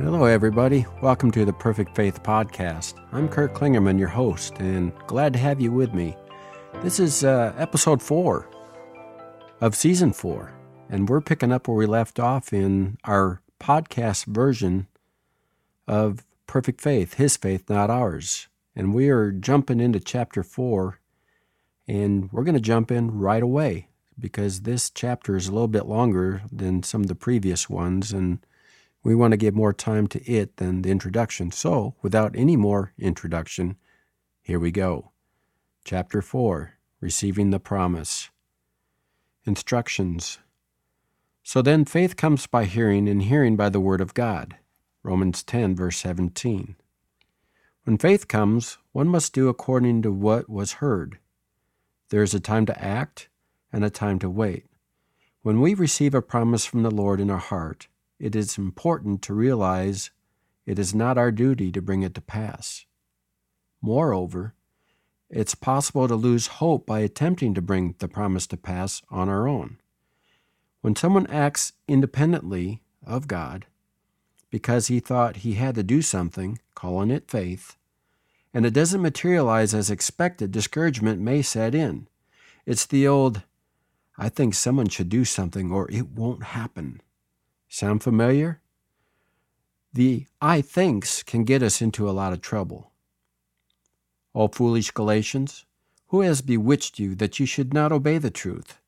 Hello, everybody. Welcome to the Perfect Faith Podcast. I'm Kurt Klingerman, your host, and glad to have you with me. This is uh, episode four of season four, and we're picking up where we left off in our podcast version of Perfect Faith, His faith, not ours. And we are jumping into chapter four, and we're going to jump in right away because this chapter is a little bit longer than some of the previous ones, and we want to give more time to it than the introduction. So, without any more introduction, here we go. Chapter 4 Receiving the Promise. Instructions. So then, faith comes by hearing, and hearing by the Word of God. Romans 10, verse 17. When faith comes, one must do according to what was heard. There is a time to act and a time to wait. When we receive a promise from the Lord in our heart, it is important to realize it is not our duty to bring it to pass. Moreover, it's possible to lose hope by attempting to bring the promise to pass on our own. When someone acts independently of God because he thought he had to do something, calling it faith, and it doesn't materialize as expected, discouragement may set in. It's the old, I think someone should do something or it won't happen Sound familiar? The I thinks can get us into a lot of trouble. O foolish Galatians, who has bewitched you that you should not obey the truth,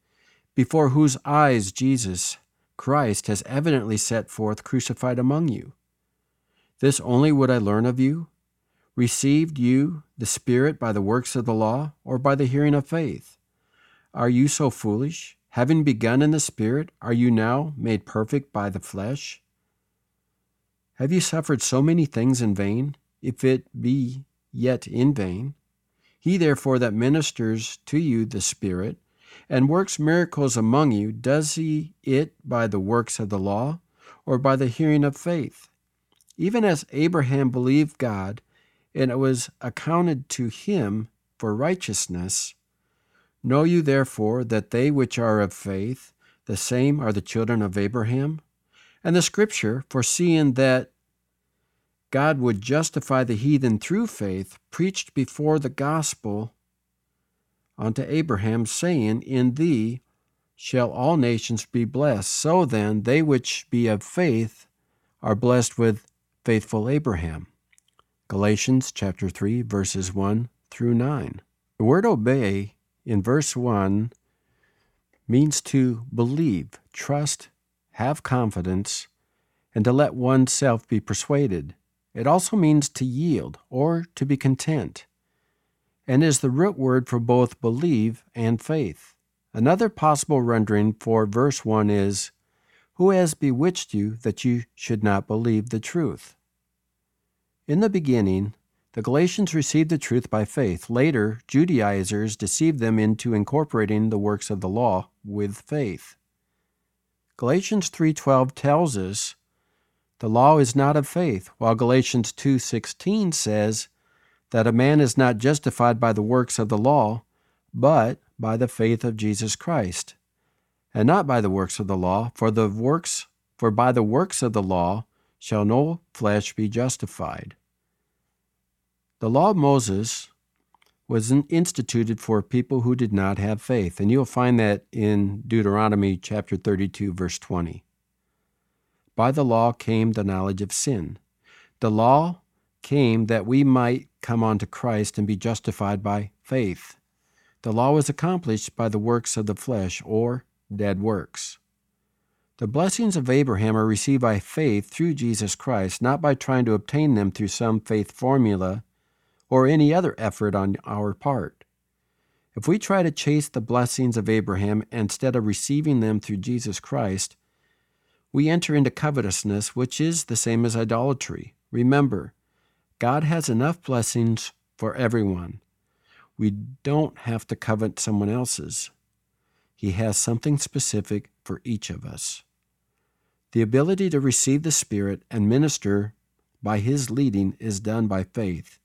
before whose eyes Jesus Christ has evidently set forth crucified among you? This only would I learn of you. Received you the Spirit by the works of the law, or by the hearing of faith? Are you so foolish? Having begun in the Spirit, are you now made perfect by the flesh? Have you suffered so many things in vain, if it be yet in vain? He therefore that ministers to you the Spirit, and works miracles among you, does he it by the works of the law, or by the hearing of faith? Even as Abraham believed God, and it was accounted to him for righteousness, Know you therefore that they which are of faith, the same are the children of Abraham? And the Scripture, foreseeing that God would justify the heathen through faith, preached before the gospel unto Abraham, saying, In thee shall all nations be blessed. So then, they which be of faith are blessed with faithful Abraham. Galatians chapter 3, verses 1 through 9. The word obey in verse 1 means to believe, trust, have confidence, and to let oneself be persuaded. It also means to yield or to be content, and is the root word for both believe and faith. Another possible rendering for verse 1 is, Who has bewitched you that you should not believe the truth? In the beginning, the Galatians received the truth by faith. Later, Judaizers deceived them into incorporating the works of the law with faith. Galatians 3:12 tells us the law is not of faith, while Galatians 2:16 says that a man is not justified by the works of the law, but by the faith of Jesus Christ, and not by the works of the law, for the works for by the works of the law shall no flesh be justified. The law of Moses was instituted for people who did not have faith, and you'll find that in Deuteronomy chapter 32 verse 20. By the law came the knowledge of sin. The law came that we might come unto Christ and be justified by faith. The law was accomplished by the works of the flesh or dead works. The blessings of Abraham are received by faith through Jesus Christ, not by trying to obtain them through some faith formula or any other effort on our part. If we try to chase the blessings of Abraham instead of receiving them through Jesus Christ, we enter into covetousness, which is the same as idolatry. Remember, God has enough blessings for everyone. We don't have to covet someone else's. He has something specific for each of us. The ability to receive the Spirit and minister by His leading is done by faith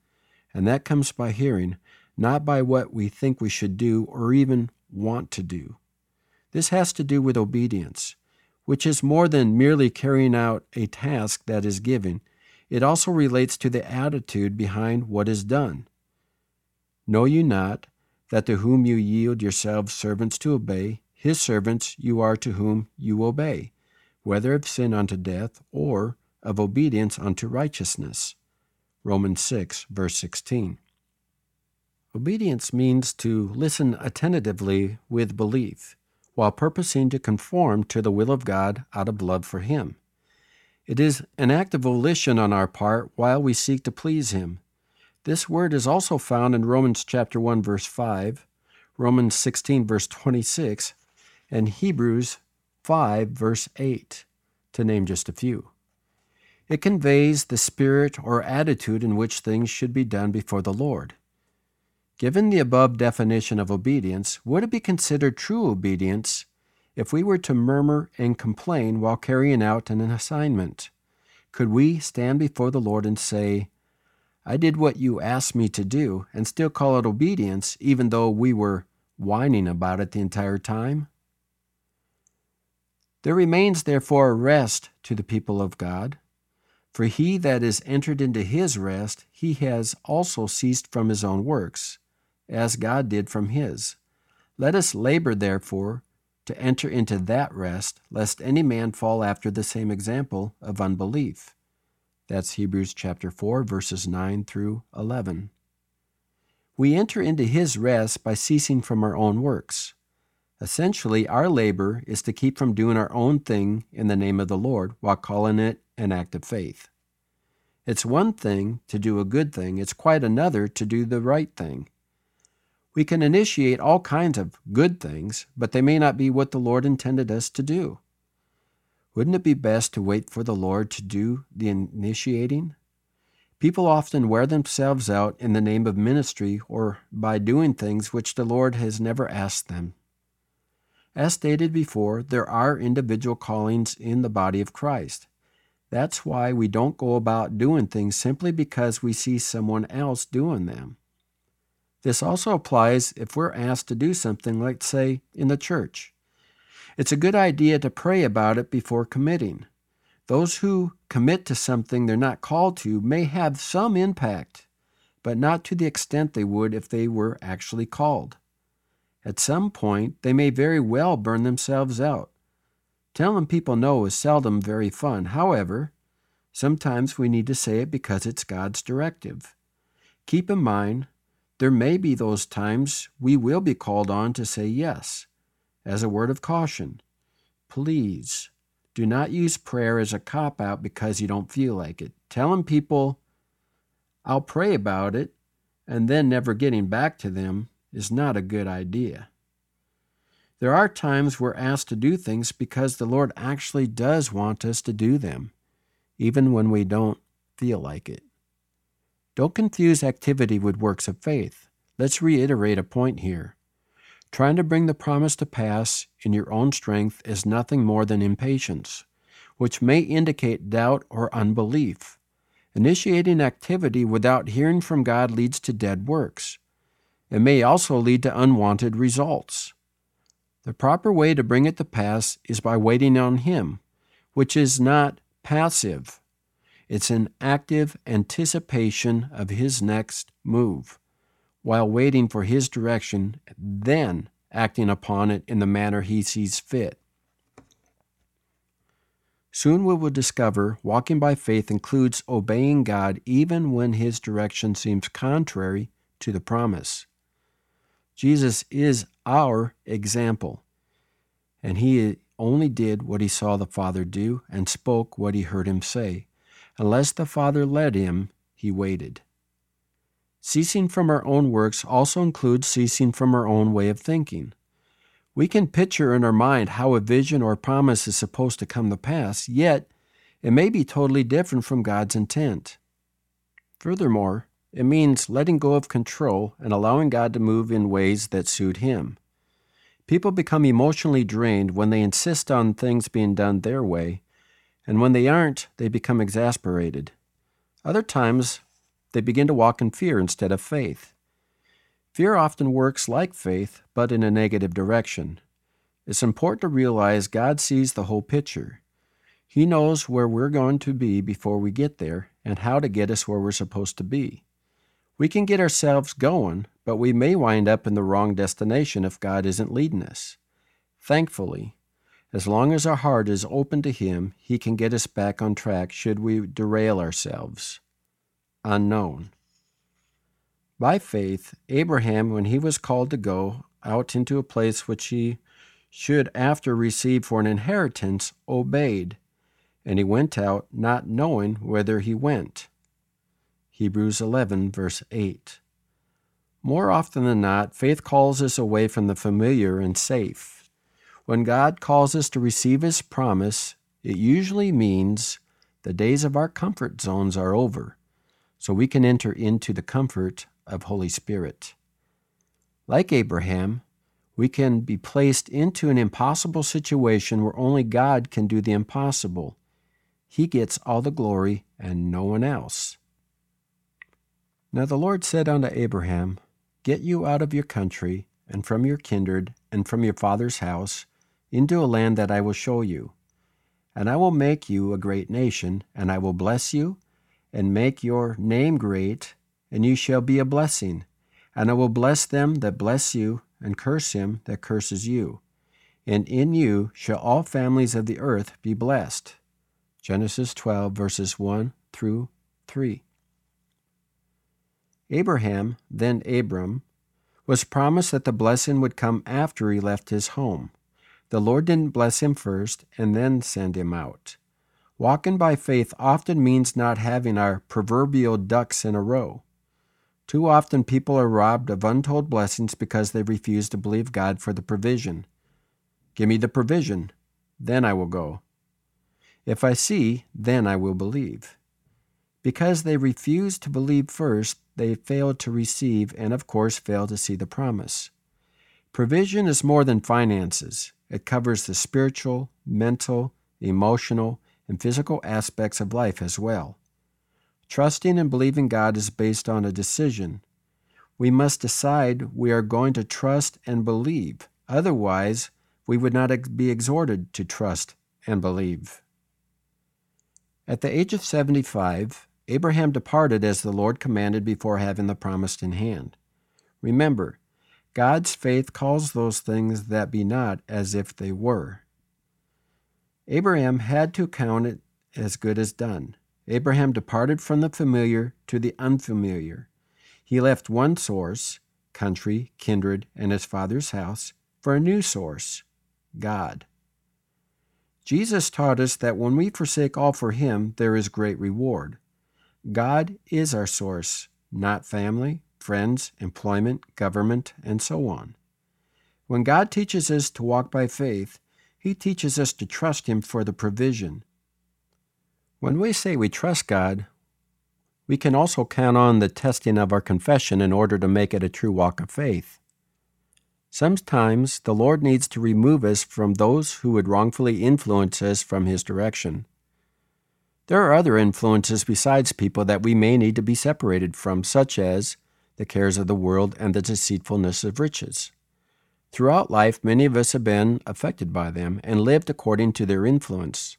and that comes by hearing, not by what we think we should do or even want to do. This has to do with obedience. which is more than merely carrying out a task that is given. It also relates to the attitude behind what is done. Know you not that to whom you yield yourselves servants to obey, his servants you are to whom you obey, whether of sin unto death or of obedience unto righteousness? Romans 6, verse 16. Obedience means to listen attentively with belief, while purposing to conform to the will of God out of love for Him. It is an act of volition on our part while we seek to please Him. This word is also found in Romans chapter 1 verse 5, Romans 16 verse 26, and Hebrews 5 verse 8, to name just a few. It conveys the spirit or attitude in which things should be done before the Lord. Given the above definition of obedience, would it be considered true obedience if we were to murmur and complain while carrying out an assignment? Could we stand before the Lord and say, I did what you asked me to do, and still call it obedience, even though we were whining about it the entire time? There remains therefore a rest to the people of God. For he that is entered into his rest, he has also ceased from his own works as God did from his. Let us labor, therefore, to enter into that rest, lest any man fall after the same example of unbelief. That's Hebrews chapter 4, verses 9 through 11. We enter into his rest by ceasing from our own works. Essentially, our labor is to keep from doing our own thing in the name of the Lord while calling it an act of faith. It's one thing to do a good thing, it's quite another to do the right thing. We can initiate all kinds of good things, but they may not be what the Lord intended us to do. Wouldn't it be best to wait for the Lord to do the initiating? People often wear themselves out in the name of ministry or by doing things which the Lord has never asked them. As stated before, there are individual callings in the body of Christ. That's why we don't go about doing things simply because we see someone else doing them. This also applies if we're asked to do something, like, say, in the church. It's a good idea to pray about it before committing. Those who commit to something they're not called to may have some impact, but not to the extent they would if they were actually called. At some point, they may very well burn themselves out. Telling people no is seldom very fun. However, sometimes we need to say it because it's God's directive. Keep in mind there may be those times we will be called on to say yes, as a word of caution. Please do not use prayer as a cop out because you don't feel like it. Telling people, I'll pray about it, and then never getting back to them is not a good idea. There are times we're asked to do things because the Lord actually does want us to do them, even when we don't feel like it. Don't confuse activity with works of faith. Let's reiterate a point here. Trying to bring the promise to pass in your own strength is nothing more than impatience, which may indicate doubt or unbelief. Initiating activity without hearing from God leads to dead works. It may also lead to unwanted results. The proper way to bring it to pass is by waiting on Him, which is not passive. It's an active anticipation of his next move, while waiting for his direction, then acting upon it in the manner he sees fit. Soon we will discover walking by faith includes obeying God even when his direction seems contrary to the promise. Jesus is our example, and he only did what he saw the Father do and spoke what he heard him say. Unless the Father led him, he waited. Ceasing from our own works also includes ceasing from our own way of thinking. We can picture in our mind how a vision or promise is supposed to come to pass, yet it may be totally different from God's intent. Furthermore, it means letting go of control and allowing God to move in ways that suit Him. People become emotionally drained when they insist on things being done their way and when they aren't, they become exasperated. Other times, they begin to walk in fear instead of faith. Fear often works like faith, but in a negative direction. It's important to realize God sees the whole picture. He knows where we're going to be before we get there and how to get us where we're supposed to be. We can get ourselves going, but we may wind up in the wrong destination if God isn't leading us. Thankfully, as long as our heart is open to Him, He can get us back on track should we derail ourselves. Unknown. By faith, Abraham, when he was called to go out into a place which he should after receive for an inheritance, obeyed, and he went out not knowing whither he went. Hebrews 11, verse 8. More often than not, faith calls us away from the familiar and safe. When God calls us to receive His promise, it usually means the days of our comfort zones are over, so we can enter into the comfort of Holy Spirit. Like Abraham, we can be placed into an impossible situation where only God can do the impossible. He gets all the glory and no one else. Now the Lord said unto Abraham, Get you out of your country, and from your kindred, and from your father's house, into a land that I will show you. And I will make you a great nation, and I will bless you, and make your name great, and you shall be a blessing. And I will bless them that bless you, and curse him that curses you. And in you shall all families of the earth be blessed. Genesis 12, verses 1 through 3. Abraham, then Abram, was promised that the blessing would come after he left his home. The Lord didn't bless him first and then send him out. Walking by faith often means not having our proverbial ducks in a row. Too often people are robbed of untold blessings because they refuse to believe God for the provision. Give me the provision, then I will go. If I see, then I will believe. Because they refuse to believe first, they fail to receive and, of course, fail to see the promise. Provision is more than finances, it covers the spiritual, mental, emotional, and physical aspects of life as well. Trusting and believing God is based on a decision. We must decide we are going to trust and believe. Otherwise, we would not be exhorted to trust and believe. At the age of 75, Abraham departed as the Lord commanded before having the promise in hand. Remember, God's faith calls those things that be not as if they were. Abraham had to count it as good as done. Abraham departed from the familiar to the unfamiliar. He left one source, country, kindred, and his father's house, for a new source, God. Jesus taught us that when we forsake all for Him, there is great reward. God is our source, not family, friends, employment, government, and so on. When God teaches us to walk by faith, He teaches us to trust Him for the provision. When we say we trust God, we can also count on the testing of our confession in order to make it a true walk of faith. Sometimes the Lord needs to remove us from those who would wrongfully influence us from His direction. There are other influences besides people that we may need to be separated from, such as the cares of the world and the deceitfulness of riches. Throughout life, many of us have been affected by them and lived according to their influence.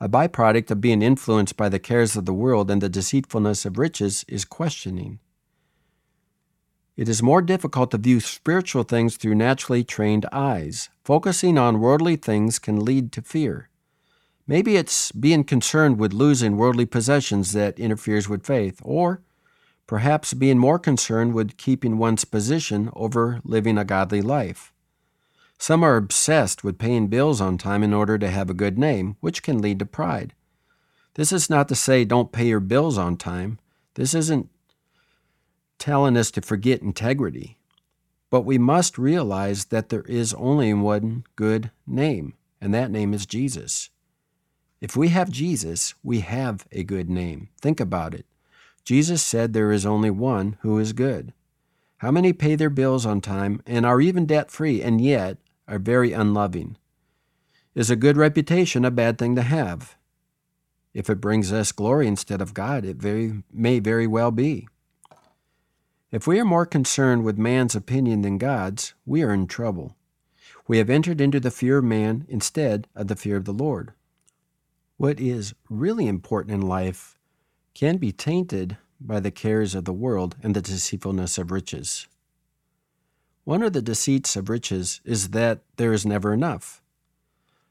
A byproduct of being influenced by the cares of the world and the deceitfulness of riches is questioning. It is more difficult to view spiritual things through naturally trained eyes. Focusing on worldly things can lead to fear. Maybe it's being concerned with losing worldly possessions that interferes with faith, or perhaps being more concerned with keeping one's position over living a godly life. Some are obsessed with paying bills on time in order to have a good name, which can lead to pride. This is not to say don't pay your bills on time. This isn't telling us to forget integrity. But we must realize that there is only one good name, and that name is Jesus. If we have Jesus, we have a good name. Think about it. Jesus said there is only one who is good. How many pay their bills on time and are even debt free, and yet are very unloving. Is a good reputation a bad thing to have? If it brings us glory instead of God, it very, may very well be. If we are more concerned with man's opinion than God's, we are in trouble. We have entered into the fear of man instead of the fear of the Lord. What is really important in life can be tainted by the cares of the world and the deceitfulness of riches. One of the deceits of riches is that there is never enough.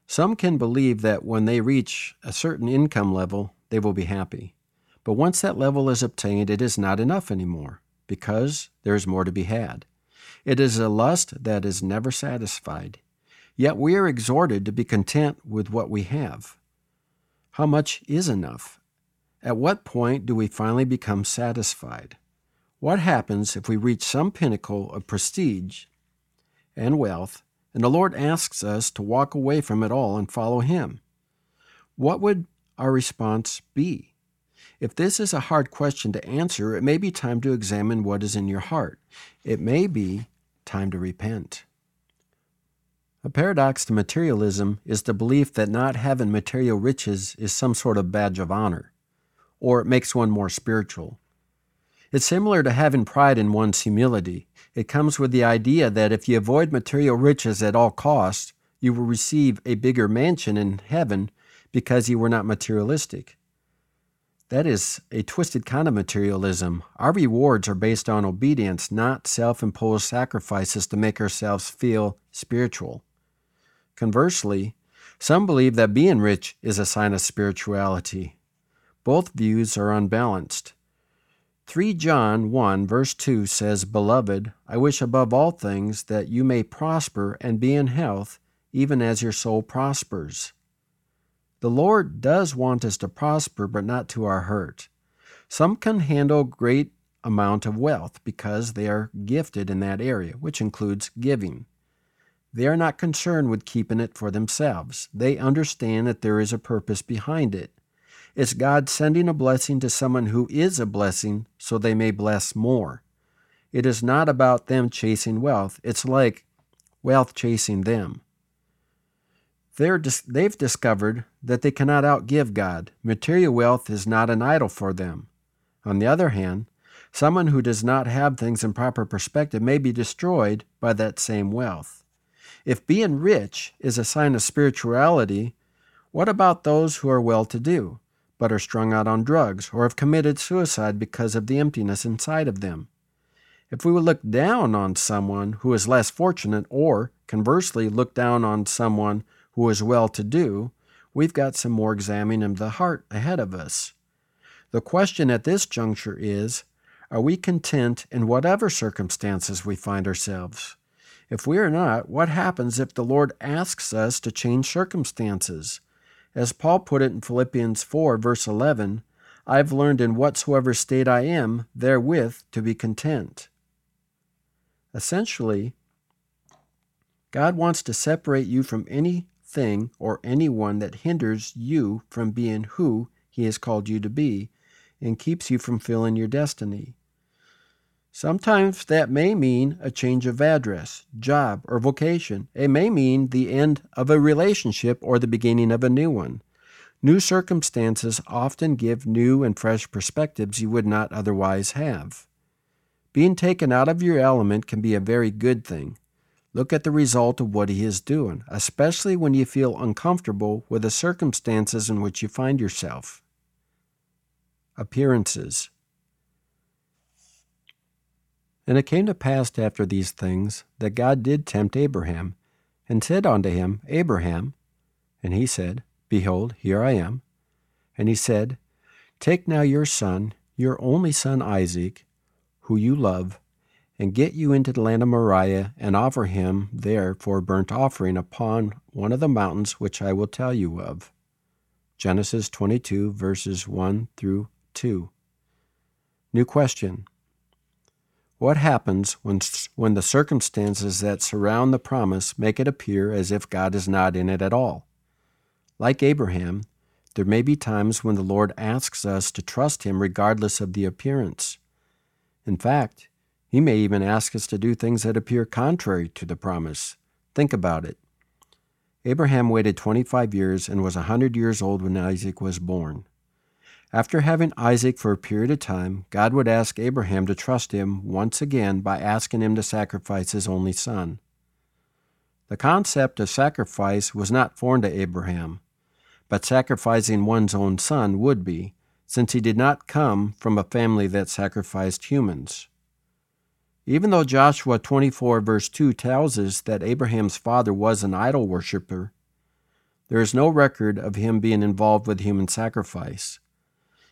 Some can believe that when they reach a certain income level, they will be happy. But once that level is obtained, it is not enough anymore because there is more to be had. It is a lust that is never satisfied. Yet we are exhorted to be content with what we have. How much is enough? At what point do we finally become satisfied? What happens if we reach some pinnacle of prestige and wealth and the Lord asks us to walk away from it all and follow Him? What would our response be? If this is a hard question to answer, it may be time to examine what is in your heart. It may be time to repent. A paradox to materialism is the belief that not having material riches is some sort of badge of honor, or it makes one more spiritual. It's similar to having pride in one's humility. It comes with the idea that if you avoid material riches at all costs, you will receive a bigger mansion in heaven because you were not materialistic. That is a twisted kind of materialism. Our rewards are based on obedience, not self imposed sacrifices to make ourselves feel spiritual. Conversely, some believe that being rich is a sign of spirituality. Both views are unbalanced. 3 John 1 verse 2 says, Beloved, I wish above all things that you may prosper and be in health, even as your soul prospers. The Lord does want us to prosper, but not to our hurt. Some can handle great amount of wealth because they are gifted in that area, which includes giving. They are not concerned with keeping it for themselves. They understand that there is a purpose behind it. It's God sending a blessing to someone who is a blessing so they may bless more. It is not about them chasing wealth, it's like wealth chasing them. They're dis- they've discovered that they cannot outgive God. Material wealth is not an idol for them. On the other hand, someone who does not have things in proper perspective may be destroyed by that same wealth. If being rich is a sign of spirituality, what about those who are well to do? but are strung out on drugs or have committed suicide because of the emptiness inside of them. If we would look down on someone who is less fortunate, or conversely look down on someone who is well to do, we've got some more examining of the heart ahead of us. The question at this juncture is Are we content in whatever circumstances we find ourselves? If we are not, what happens if the Lord asks us to change circumstances? As Paul put it in Philippians 4, verse 11, I've learned in whatsoever state I am, therewith to be content. Essentially, God wants to separate you from anything or anyone that hinders you from being who He has called you to be and keeps you from filling your destiny. Sometimes that may mean a change of address, job, or vocation. It may mean the end of a relationship or the beginning of a new one. New circumstances often give new and fresh perspectives you would not otherwise have. Being taken out of your element can be a very good thing. Look at the result of what he is doing, especially when you feel uncomfortable with the circumstances in which you find yourself. Appearances. And it came to pass after these things that God did tempt Abraham, and said unto him, Abraham. And he said, Behold, here I am. And he said, Take now your son, your only son Isaac, who you love, and get you into the land of Moriah, and offer him there for a burnt offering upon one of the mountains which I will tell you of. Genesis 22, verses 1 through 2. New question what happens when, when the circumstances that surround the promise make it appear as if God is not in it at all? Like Abraham, there may be times when the Lord asks us to trust Him regardless of the appearance. In fact, He may even ask us to do things that appear contrary to the promise. Think about it. Abraham waited 25 years and was a 100 years old when Isaac was born. After having Isaac for a period of time, God would ask Abraham to trust him once again by asking him to sacrifice his only son. The concept of sacrifice was not foreign to Abraham, but sacrificing one's own son would be, since he did not come from a family that sacrificed humans. Even though Joshua 24, verse 2 tells us that Abraham's father was an idol worshiper, there is no record of him being involved with human sacrifice.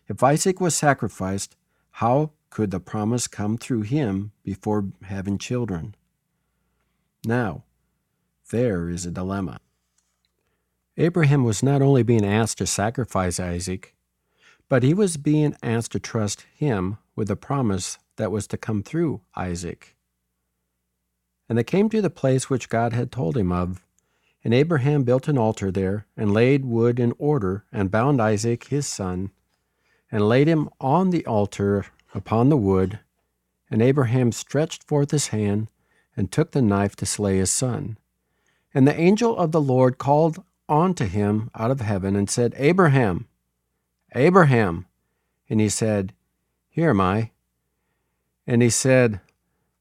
If Isaac was sacrificed, how could the promise come through him before having children? Now, there is a dilemma. Abraham was not only being asked to sacrifice Isaac, but he was being asked to trust him with the promise that was to come through Isaac. And they came to the place which God had told him of. And Abraham built an altar there, and laid wood in order, and bound Isaac his son, and laid him on the altar upon the wood. And Abraham stretched forth his hand, and took the knife to slay his son. And the angel of the Lord called unto him out of heaven, and said, Abraham, Abraham. And he said, Here am I. And he said,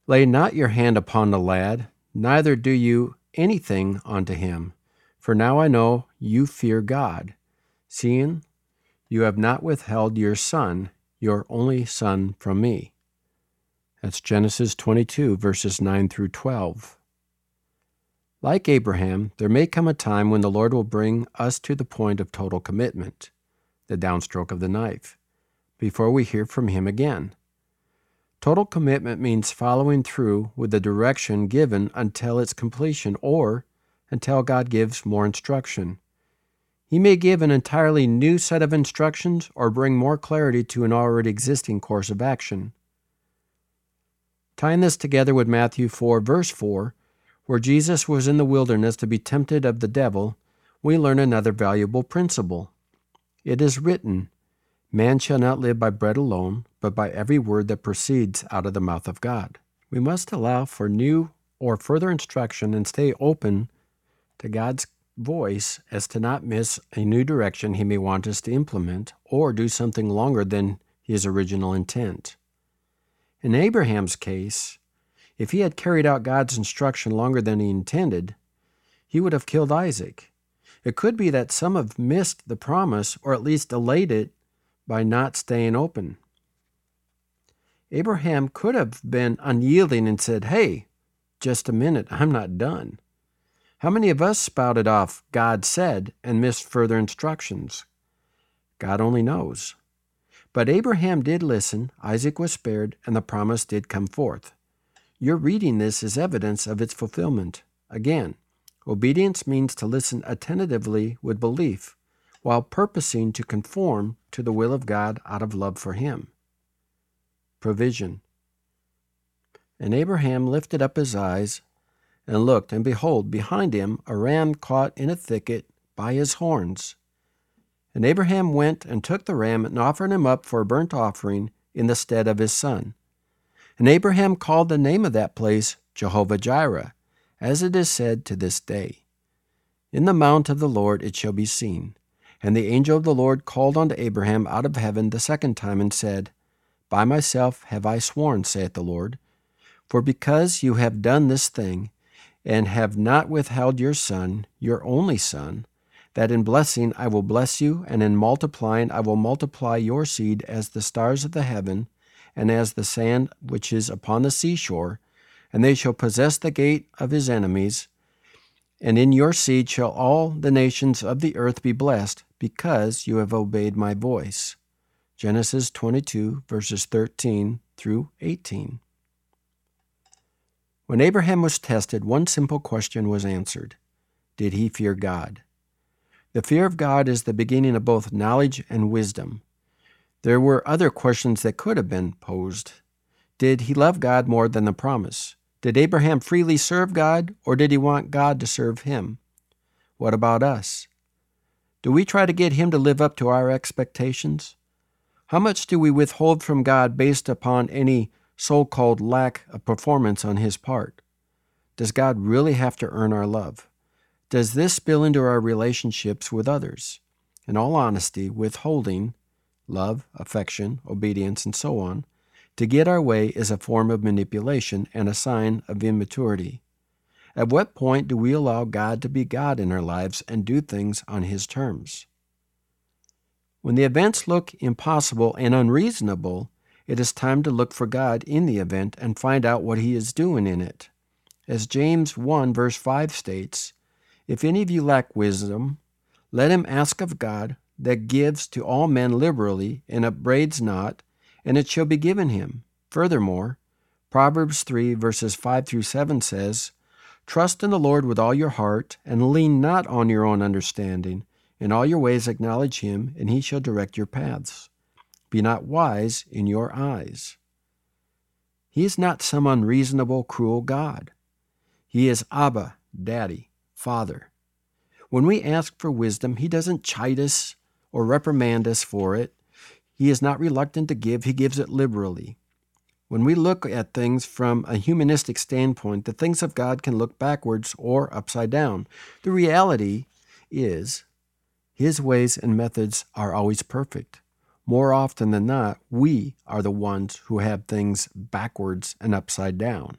Lay not your hand upon the lad, neither do you anything unto him. For now I know you fear God, seeing you have not withheld your son, your only son, from me. That's Genesis 22, verses 9 through 12. Like Abraham, there may come a time when the Lord will bring us to the point of total commitment, the downstroke of the knife, before we hear from him again. Total commitment means following through with the direction given until its completion or until God gives more instruction. He may give an entirely new set of instructions or bring more clarity to an already existing course of action. Tying this together with Matthew 4, verse 4, where Jesus was in the wilderness to be tempted of the devil, we learn another valuable principle. It is written, Man shall not live by bread alone, but by every word that proceeds out of the mouth of God. We must allow for new or further instruction and stay open to God's voice as to not miss a new direction He may want us to implement or do something longer than His original intent. In Abraham's case, if he had carried out God's instruction longer than he intended, he would have killed Isaac. It could be that some have missed the promise or at least delayed it by not staying open. Abraham could have been unyielding and said, Hey, just a minute, I'm not done. How many of us spouted off, God said, and missed further instructions? God only knows. But Abraham did listen, Isaac was spared, and the promise did come forth. Your reading this is evidence of its fulfillment. Again, obedience means to listen attentively with belief, while purposing to conform to the will of God out of love for him. Provision. And Abraham lifted up his eyes and looked, and behold, behind him a ram caught in a thicket by his horns. And Abraham went and took the ram and offered him up for a burnt offering in the stead of his son. And Abraham called the name of that place Jehovah Jireh, as it is said to this day. In the mount of the Lord it shall be seen. And the angel of the Lord called unto Abraham out of heaven the second time and said, By myself have I sworn, saith the Lord, for because you have done this thing, and have not withheld your son, your only son, that in blessing I will bless you, and in multiplying I will multiply your seed as the stars of the heaven, and as the sand which is upon the seashore, and they shall possess the gate of his enemies. And in your seed shall all the nations of the earth be blessed, because you have obeyed my voice. Genesis 22, verses 13 through 18. When Abraham was tested, one simple question was answered Did he fear God? The fear of God is the beginning of both knowledge and wisdom. There were other questions that could have been posed. Did he love God more than the promise? Did Abraham freely serve God, or did he want God to serve him? What about us? Do we try to get Him to live up to our expectations? How much do we withhold from God based upon any so called lack of performance on His part? Does God really have to earn our love? Does this spill into our relationships with others? In all honesty, withholding love, affection, obedience, and so on to get our way is a form of manipulation and a sign of immaturity. At what point do we allow God to be God in our lives and do things on His terms? When the events look impossible and unreasonable, it is time to look for God in the event and find out what He is doing in it. As James 1 verse 5 states, If any of you lack wisdom, let him ask of God that gives to all men liberally and upbraids not, and it shall be given him. Furthermore, Proverbs 3 verses 5 through 7 says, Trust in the Lord with all your heart, and lean not on your own understanding. In all your ways acknowledge him, and he shall direct your paths. Be not wise in your eyes. He is not some unreasonable, cruel God. He is Abba, Daddy, Father. When we ask for wisdom, he doesn't chide us or reprimand us for it. He is not reluctant to give, he gives it liberally. When we look at things from a humanistic standpoint, the things of God can look backwards or upside down. The reality is, His ways and methods are always perfect. More often than not, we are the ones who have things backwards and upside down.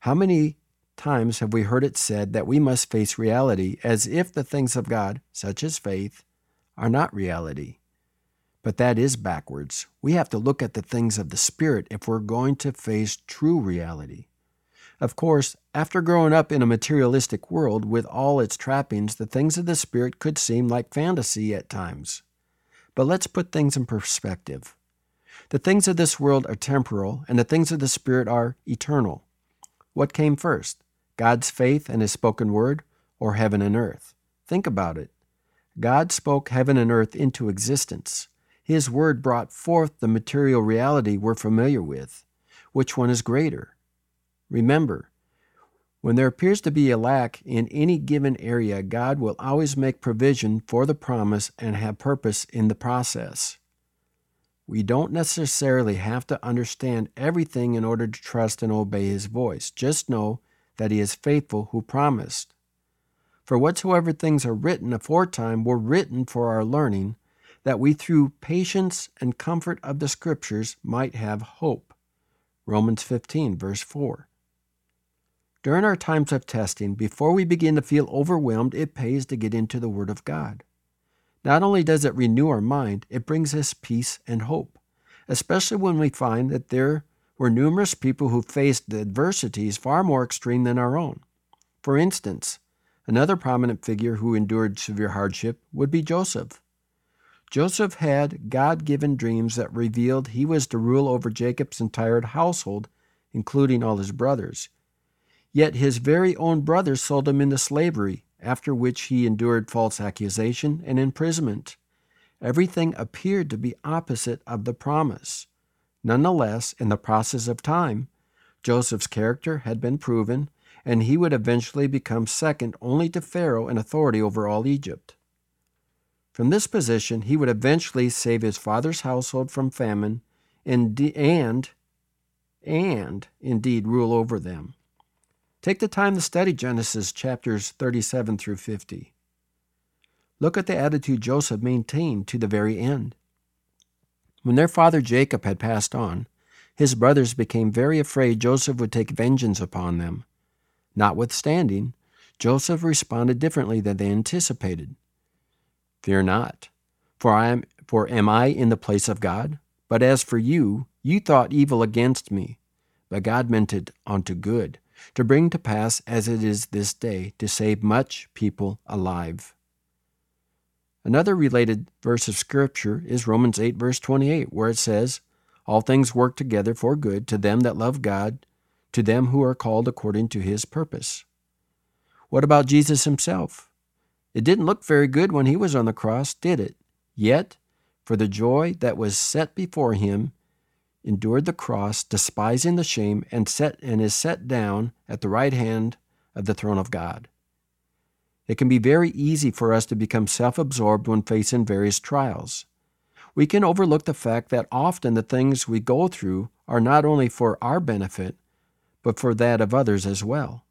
How many times have we heard it said that we must face reality as if the things of God, such as faith, are not reality? But that is backwards. We have to look at the things of the Spirit if we're going to face true reality. Of course, after growing up in a materialistic world with all its trappings, the things of the Spirit could seem like fantasy at times. But let's put things in perspective. The things of this world are temporal, and the things of the Spirit are eternal. What came first, God's faith and His spoken word, or heaven and earth? Think about it. God spoke heaven and earth into existence. His word brought forth the material reality we're familiar with. Which one is greater? Remember, when there appears to be a lack in any given area, God will always make provision for the promise and have purpose in the process. We don't necessarily have to understand everything in order to trust and obey His voice. Just know that He is faithful who promised. For whatsoever things are written aforetime were written for our learning, that we through patience and comfort of the Scriptures might have hope. Romans 15, verse 4. During our times of testing, before we begin to feel overwhelmed, it pays to get into the Word of God. Not only does it renew our mind, it brings us peace and hope, especially when we find that there were numerous people who faced adversities far more extreme than our own. For instance, another prominent figure who endured severe hardship would be Joseph. Joseph had God given dreams that revealed he was to rule over Jacob's entire household, including all his brothers. Yet his very own brothers sold him into slavery, after which he endured false accusation and imprisonment. Everything appeared to be opposite of the promise. Nonetheless, in the process of time, Joseph's character had been proven, and he would eventually become second only to Pharaoh in authority over all Egypt. From this position, he would eventually save his father's household from famine and, and, and indeed rule over them. Take the time to study Genesis chapters 37 through 50. Look at the attitude Joseph maintained to the very end. When their father Jacob had passed on, his brothers became very afraid Joseph would take vengeance upon them. Notwithstanding, Joseph responded differently than they anticipated. Fear not, for I am for am I in the place of God? But as for you, you thought evil against me, but God meant it unto good, to bring to pass as it is this day, to save much people alive. Another related verse of Scripture is Romans 8, verse 28, where it says, All things work together for good to them that love God, to them who are called according to his purpose. What about Jesus himself? It didn't look very good when he was on the cross, did it? Yet, for the joy that was set before him, endured the cross, despising the shame, and set and is set down at the right hand of the throne of God. It can be very easy for us to become self-absorbed when facing various trials. We can overlook the fact that often the things we go through are not only for our benefit, but for that of others as well.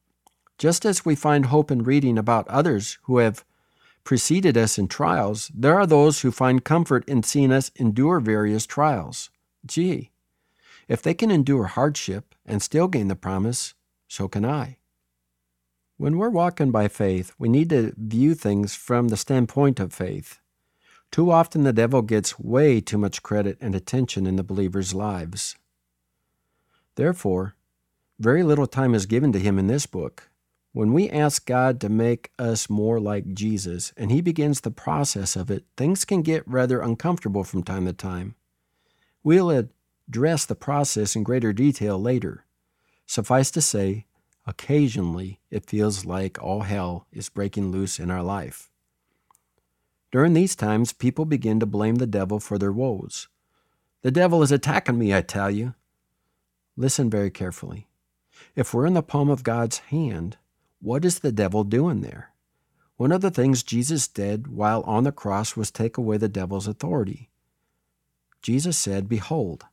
Just as we find hope in reading about others who have preceded us in trials, there are those who find comfort in seeing us endure various trials. Gee, if they can endure hardship and still gain the promise, so can I. When we're walking by faith, we need to view things from the standpoint of faith. Too often, the devil gets way too much credit and attention in the believers' lives. Therefore, very little time is given to him in this book. When we ask God to make us more like Jesus and He begins the process of it, things can get rather uncomfortable from time to time. We'll address the process in greater detail later. Suffice to say, Occasionally, it feels like all hell is breaking loose in our life. During these times, people begin to blame the devil for their woes. The devil is attacking me, I tell you. Listen very carefully. If we're in the palm of God's hand, what is the devil doing there? One of the things Jesus did while on the cross was take away the devil's authority. Jesus said, Behold,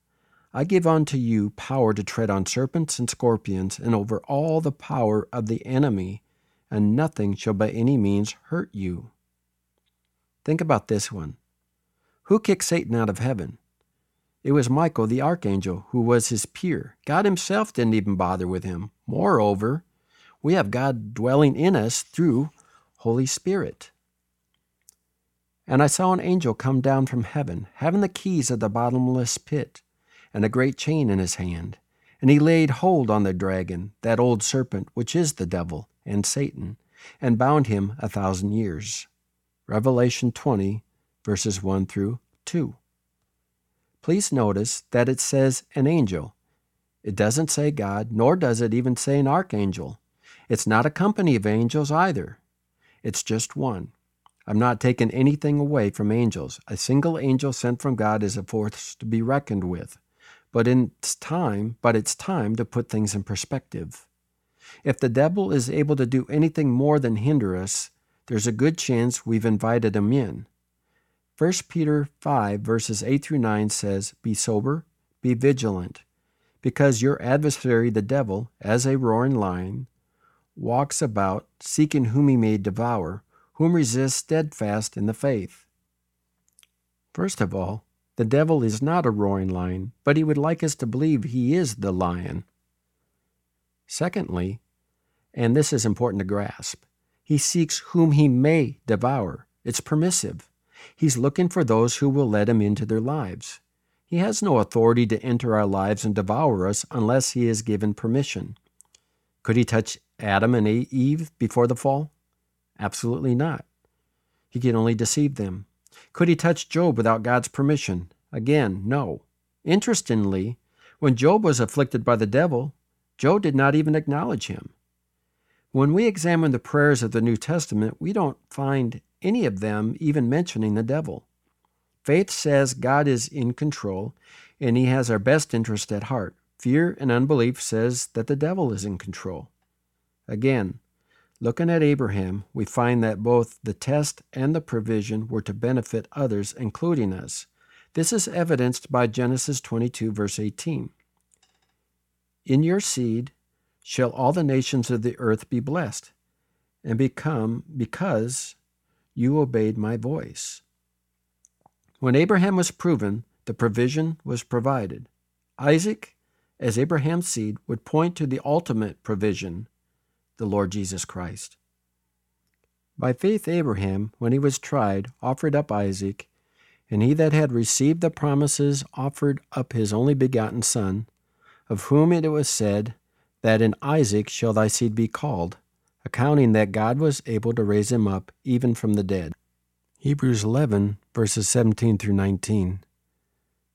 I give unto you power to tread on serpents and scorpions, and over all the power of the enemy, and nothing shall by any means hurt you. Think about this one. Who kicked Satan out of heaven? It was Michael the archangel, who was his peer. God himself didn't even bother with him. Moreover, we have God dwelling in us through Holy Spirit. And I saw an angel come down from heaven, having the keys of the bottomless pit and a great chain in his hand. And he laid hold on the dragon, that old serpent, which is the devil and Satan, and bound him a thousand years. Revelation 20, verses 1 through 2. Please notice that it says an angel. It doesn't say God, nor does it even say an archangel. It's not a company of angels either. It's just one. I'm not taking anything away from angels. A single angel sent from God is a force to be reckoned with but it's time, but it's time to put things in perspective. If the devil is able to do anything more than hinder us, there's a good chance we've invited him in. 1 Peter 5, verses 8 through 9 says, Be sober, be vigilant, because your adversary, the devil, as a roaring lion, walks about, seeking whom he may devour, whom resist steadfast in the faith. First of all, the devil is not a roaring lion, but he would like us to believe he is the lion. Secondly, and this is important to grasp, he seeks whom he may devour. It's permissive. He's looking for those who will let him into their lives. He has no authority to enter our lives and devour us unless he is given permission. Could he touch Adam and Eve before the fall? Absolutely not. He can only deceive them. Could he touch Job without God's permission? Again, no. Interestingly, when Job was afflicted by the devil, Job did not even acknowledge him. When we examine the prayers of the New Testament, we don't find any of them even mentioning the devil. Faith says God is in control and he has our best interest at heart. Fear and unbelief says that the devil is in control. Again, Looking at Abraham, we find that both the test and the provision were to benefit others, including us. This is evidenced by Genesis 22, verse 18. In your seed shall all the nations of the earth be blessed, and become because you obeyed my voice. When Abraham was proven, the provision was provided. Isaac, as Abraham's seed, would point to the ultimate provision the Lord Jesus Christ. By faith, Abraham, when he was tried, offered up Isaac, and he that had received the promises offered up his only begotten Son, of whom it was said, That in Isaac shall thy seed be called, accounting that God was able to raise him up even from the dead. Hebrews 11, verses 17 through 19.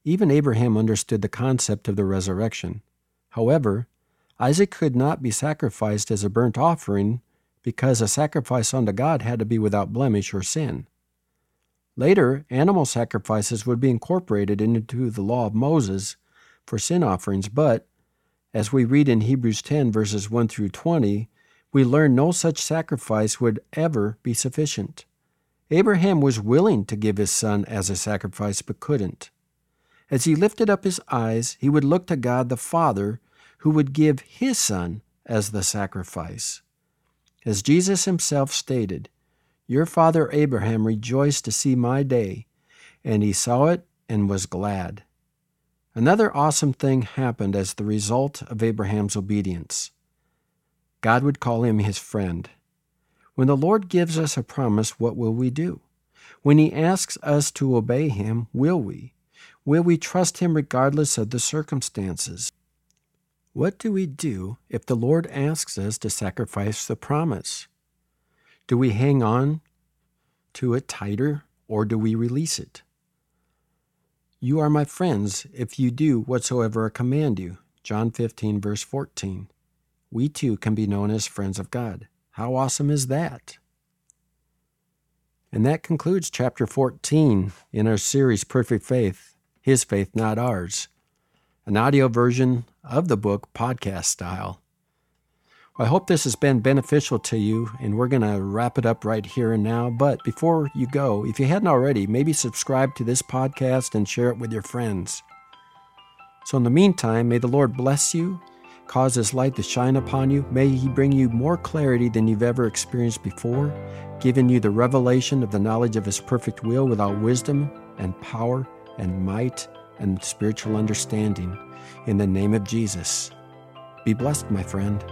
Even Abraham understood the concept of the resurrection. However, Isaac could not be sacrificed as a burnt offering because a sacrifice unto God had to be without blemish or sin. Later, animal sacrifices would be incorporated into the law of Moses for sin offerings, but as we read in Hebrews 10, verses 1 through 20, we learn no such sacrifice would ever be sufficient. Abraham was willing to give his son as a sacrifice, but couldn't. As he lifted up his eyes, he would look to God the Father who would give his son as the sacrifice. As Jesus himself stated, Your father Abraham rejoiced to see my day, and he saw it and was glad. Another awesome thing happened as the result of Abraham's obedience. God would call him his friend. When the Lord gives us a promise, what will we do? When he asks us to obey him, will we? Will we trust him regardless of the circumstances? What do we do if the Lord asks us to sacrifice the promise? Do we hang on to it tighter or do we release it? You are my friends if you do whatsoever I command you. John 15, verse 14. We too can be known as friends of God. How awesome is that? And that concludes chapter 14 in our series, Perfect Faith His Faith, Not Ours, an audio version of the book, podcast style. I hope this has been beneficial to you, and we're going to wrap it up right here and now. But before you go, if you hadn't already, maybe subscribe to this podcast and share it with your friends. So, in the meantime, may the Lord bless you cause His light to shine upon you. May He bring you more clarity than you've ever experienced before, giving you the revelation of the knowledge of His perfect will without wisdom and power and might and spiritual understanding. In the name of Jesus. Be blessed, my friend.